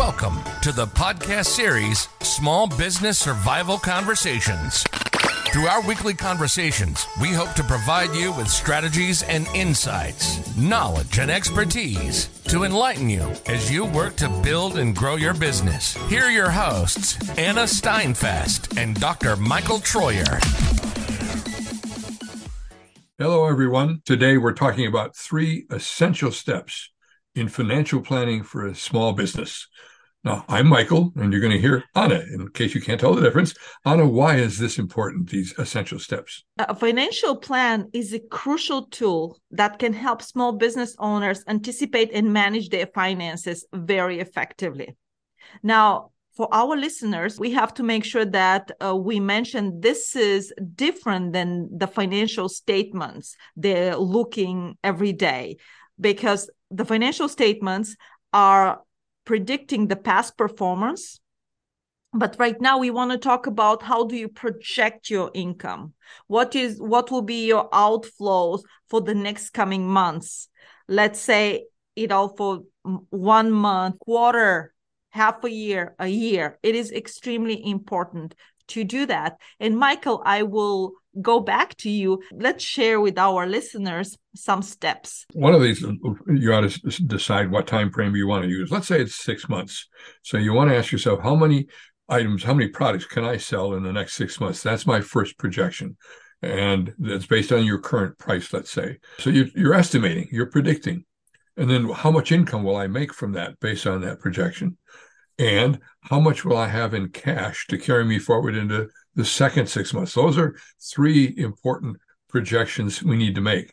Welcome to the podcast series Small Business Survival Conversations. Through our weekly conversations, we hope to provide you with strategies and insights, knowledge and expertise to enlighten you as you work to build and grow your business. Here are your hosts, Anna Steinfest and Dr. Michael Troyer. Hello, everyone. Today we're talking about three essential steps in financial planning for a small business. Now, I'm Michael, and you're going to hear Anna. In case you can't tell the difference, Anna, why is this important, these essential steps? A financial plan is a crucial tool that can help small business owners anticipate and manage their finances very effectively. Now, for our listeners, we have to make sure that uh, we mention this is different than the financial statements they're looking every day because the financial statements are predicting the past performance but right now we want to talk about how do you project your income? What is what will be your outflows for the next coming months? Let's say you know for one month quarter half a year a year. It is extremely important to do that. And michael i will go back to you. Let's share with our listeners some steps. One of these, you ought to decide what time frame you want to use. Let's say it's six months. So you want to ask yourself, how many items, how many products can I sell in the next six months? That's my first projection. And that's based on your current price, let's say. So you, you're estimating, you're predicting. And then how much income will I make from that based on that projection? And how much will I have in cash to carry me forward into the second six months. Those are three important projections we need to make.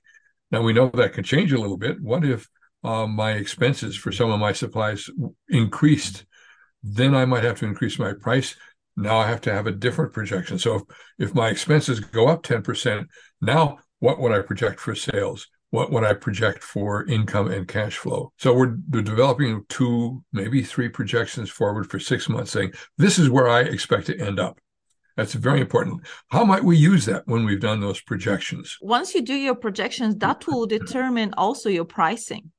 Now we know that can change a little bit. What if um, my expenses for some of my supplies increased? Then I might have to increase my price. Now I have to have a different projection. So if, if my expenses go up 10%, now what would I project for sales? What would I project for income and cash flow? So we're developing two, maybe three projections forward for six months, saying this is where I expect to end up. That's very important. How might we use that when we've done those projections? Once you do your projections, that will determine also your pricing.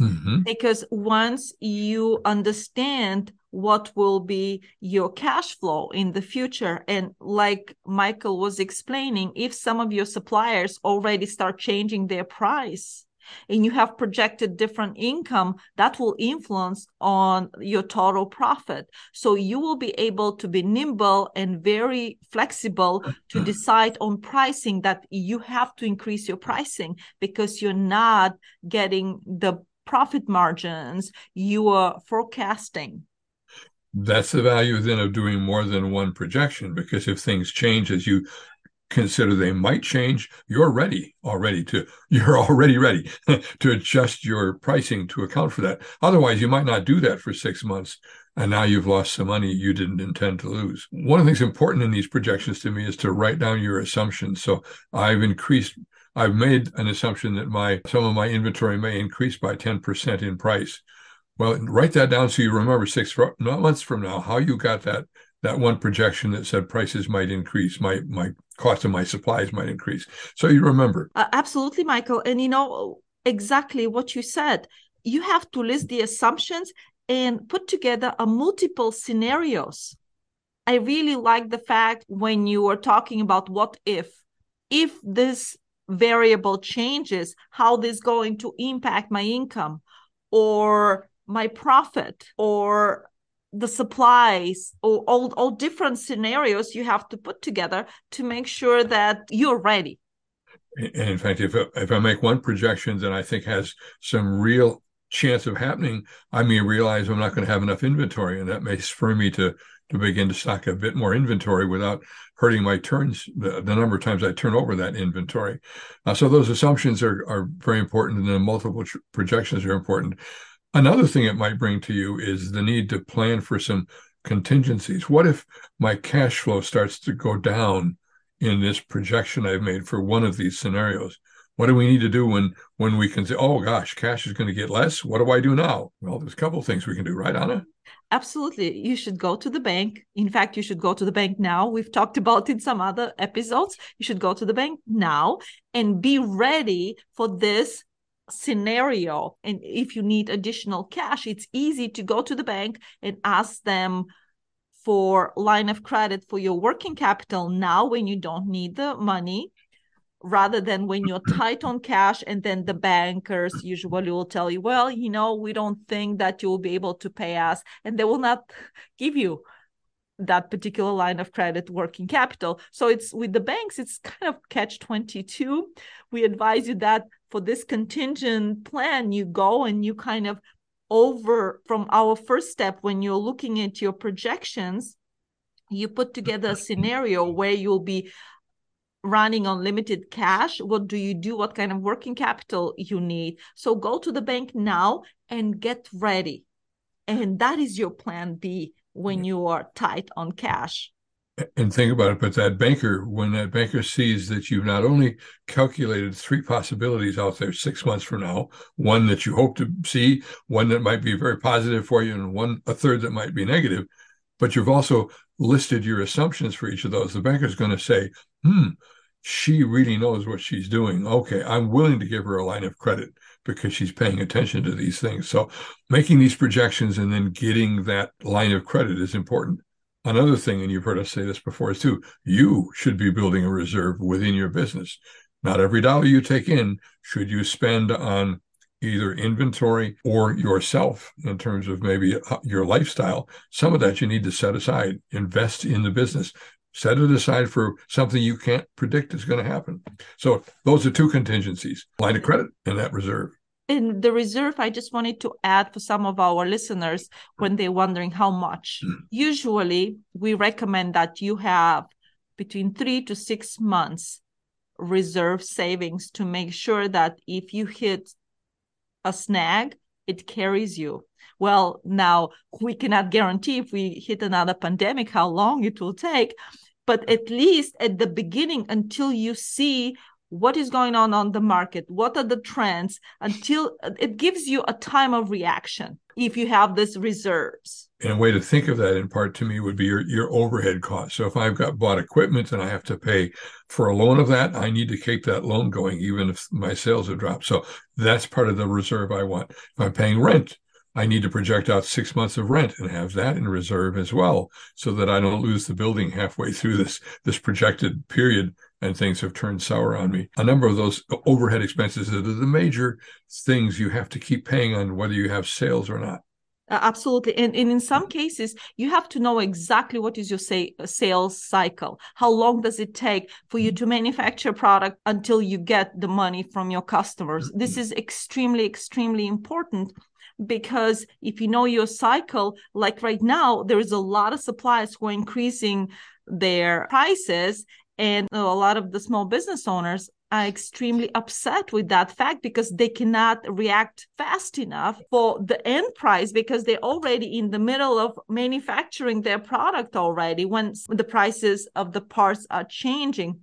Mm-hmm. Because once you understand what will be your cash flow in the future, and like Michael was explaining, if some of your suppliers already start changing their price, and you have projected different income that will influence on your total profit so you will be able to be nimble and very flexible to decide on pricing that you have to increase your pricing because you're not getting the profit margins you are forecasting that's the value then of doing more than one projection because if things change as you consider they might change, you're ready already to you're already ready to adjust your pricing to account for that. Otherwise, you might not do that for six months. And now you've lost some money you didn't intend to lose. One of the things important in these projections to me is to write down your assumptions. So I've increased I've made an assumption that my some of my inventory may increase by 10% in price. Well, write that down so you remember six months from now how you got that that one projection that said prices might increase, my my cost of my supplies might increase. So you remember. Uh, absolutely, Michael. And you know exactly what you said. You have to list the assumptions and put together a multiple scenarios. I really like the fact when you were talking about what if, if this variable changes, how this going to impact my income or my profit or the supplies or all, all different scenarios you have to put together to make sure that you're ready. And in fact if, if i make one projection that i think has some real chance of happening i may realize i'm not going to have enough inventory and that may spur me to to begin to stock a bit more inventory without hurting my turns the, the number of times i turn over that inventory uh, so those assumptions are, are very important and the multiple tr- projections are important Another thing it might bring to you is the need to plan for some contingencies. What if my cash flow starts to go down in this projection I've made for one of these scenarios? What do we need to do when when we can say, "Oh gosh, cash is going to get less"? What do I do now? Well, there's a couple of things we can do, right, Anna? Absolutely. You should go to the bank. In fact, you should go to the bank now. We've talked about in some other episodes. You should go to the bank now and be ready for this scenario and if you need additional cash it's easy to go to the bank and ask them for line of credit for your working capital now when you don't need the money rather than when you're tight on cash and then the bankers usually will tell you well you know we don't think that you'll be able to pay us and they will not give you that particular line of credit working capital. So it's with the banks it's kind of catch 22 we advise you that for this contingent plan you go and you kind of over from our first step when you're looking at your projections you put together a scenario where you'll be running on limited cash what do you do? What kind of working capital you need? So go to the bank now and get ready. And that is your plan b when you are tight on cash. And think about it but that banker when that banker sees that you've not only calculated three possibilities out there six months from now one that you hope to see one that might be very positive for you and one a third that might be negative but you've also listed your assumptions for each of those. The banker's going to say hmm she really knows what she's doing. Okay i'm willing to give her a line of credit because she's paying attention to these things. So making these projections and then getting that line of credit is important. Another thing, and you've heard us say this before, is too, you should be building a reserve within your business. Not every dollar you take in should you spend on either inventory or yourself in terms of maybe uh, your lifestyle. Some of that you need to set aside, invest in the business, set it aside for something you can't predict is going to happen. So those are two contingencies line of credit and that reserve in the reserve, I just wanted to add for some of our listeners when they're wondering how much. Mm. Usually, we recommend that you have between three to six months reserve savings to make sure that if you hit a snag, it carries you. Well, now we cannot guarantee if we hit another pandemic how long it will take, but at least at the beginning, until you see what is going on on the market what are the trends until it gives you a time of reaction if you have these reserves and a way to think of that in part to me would be your, your overhead cost. so if i've got bought equipment and i have to pay for a loan of that i need to keep that loan going even if my sales have dropped so that's part of the reserve i want if i'm paying rent I need to project out six months of rent and have that in reserve as well, so that I don't lose the building halfway through this this projected period and things have turned sour on me. A number of those overhead expenses are the major things you have to keep paying on whether you have sales or not. Uh, absolutely. And, and in some cases, you have to know exactly what is your say, sales cycle. How long does it take for you to manufacture product until you get the money from your customers? This is extremely, extremely important because if you know your cycle, like right now, there is a lot of suppliers who are increasing their prices and a lot of the small business owners are extremely upset with that fact because they cannot react fast enough for the end price because they're already in the middle of manufacturing their product already when the prices of the parts are changing.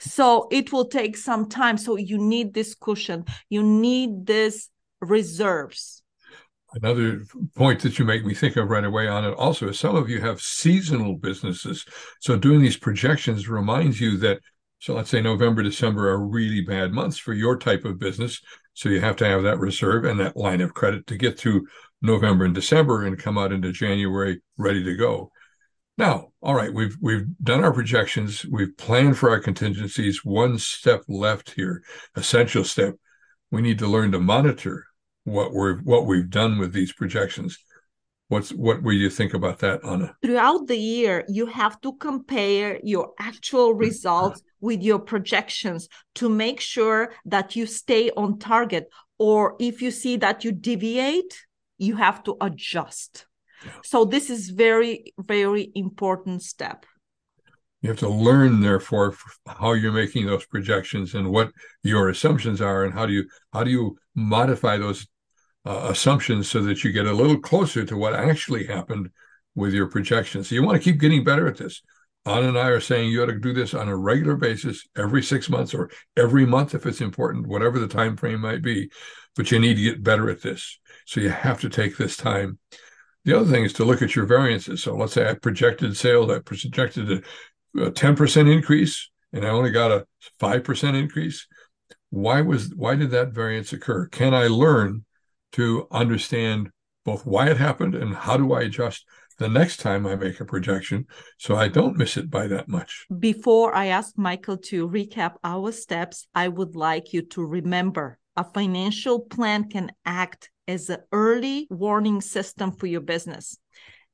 So it will take some time. So you need this cushion, you need this reserves. Another point that you make me think of right away on it also is some of you have seasonal businesses. So doing these projections reminds you that, so let's say November, December are really bad months for your type of business. So you have to have that reserve and that line of credit to get through November and December and come out into January ready to go. Now, all right, we've we've done our projections, we've planned for our contingencies. One step left here, essential step. We need to learn to monitor what we're what we've done with these projections. What's what will you think about that, Anna? Throughout the year, you have to compare your actual mm. results with your projections to make sure that you stay on target. Or if you see that you deviate, you have to adjust. Yeah. So this is very, very important step. You have to learn, therefore, how you're making those projections and what your assumptions are, and how do you how do you modify those uh, assumptions so that you get a little closer to what actually happened with your projections. So you want to keep getting better at this. Anna and I are saying you ought to do this on a regular basis every six months or every month if it's important, whatever the time frame might be. But you need to get better at this. So you have to take this time. The other thing is to look at your variances. So let's say I projected sales, I projected a, a 10% increase and I only got a 5% increase why was why did that variance occur? Can I learn to understand both why it happened and how do I adjust the next time I make a projection so I don't miss it by that much. Before I ask Michael to recap our steps, I would like you to remember a financial plan can act as an early warning system for your business.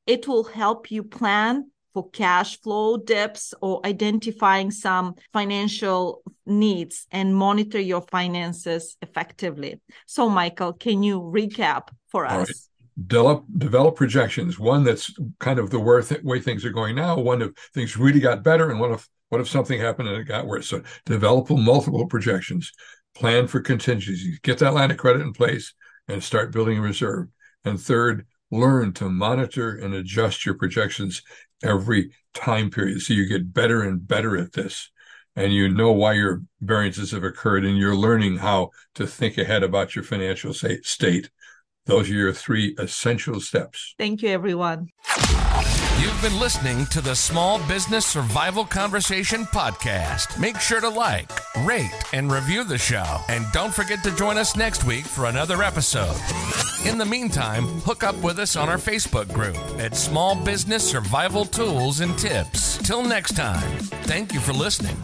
It will help you plan for cash flow dips or identifying some financial needs and monitor your finances effectively. So, Michael, can you recap for us? Develop develop projections. One that's kind of the way things are going now one of things really got better and one of what if something happened and it got worse? So develop multiple projections plan for contingencies get that line of credit in place and start building a reserve. And third learn to monitor and adjust your projections every time period so you get better and better at this. And you know why your variances have occurred and you're learning how to think ahead about your financial state those are your three essential steps. Thank you, everyone. You've been listening to the Small Business Survival Conversation podcast. Make sure to like, rate, and review the show. And don't forget to join us next week for another episode. In the meantime, hook up with us on our Facebook group at Small Business Survival Tools and Tips. Till next time, thank you for listening.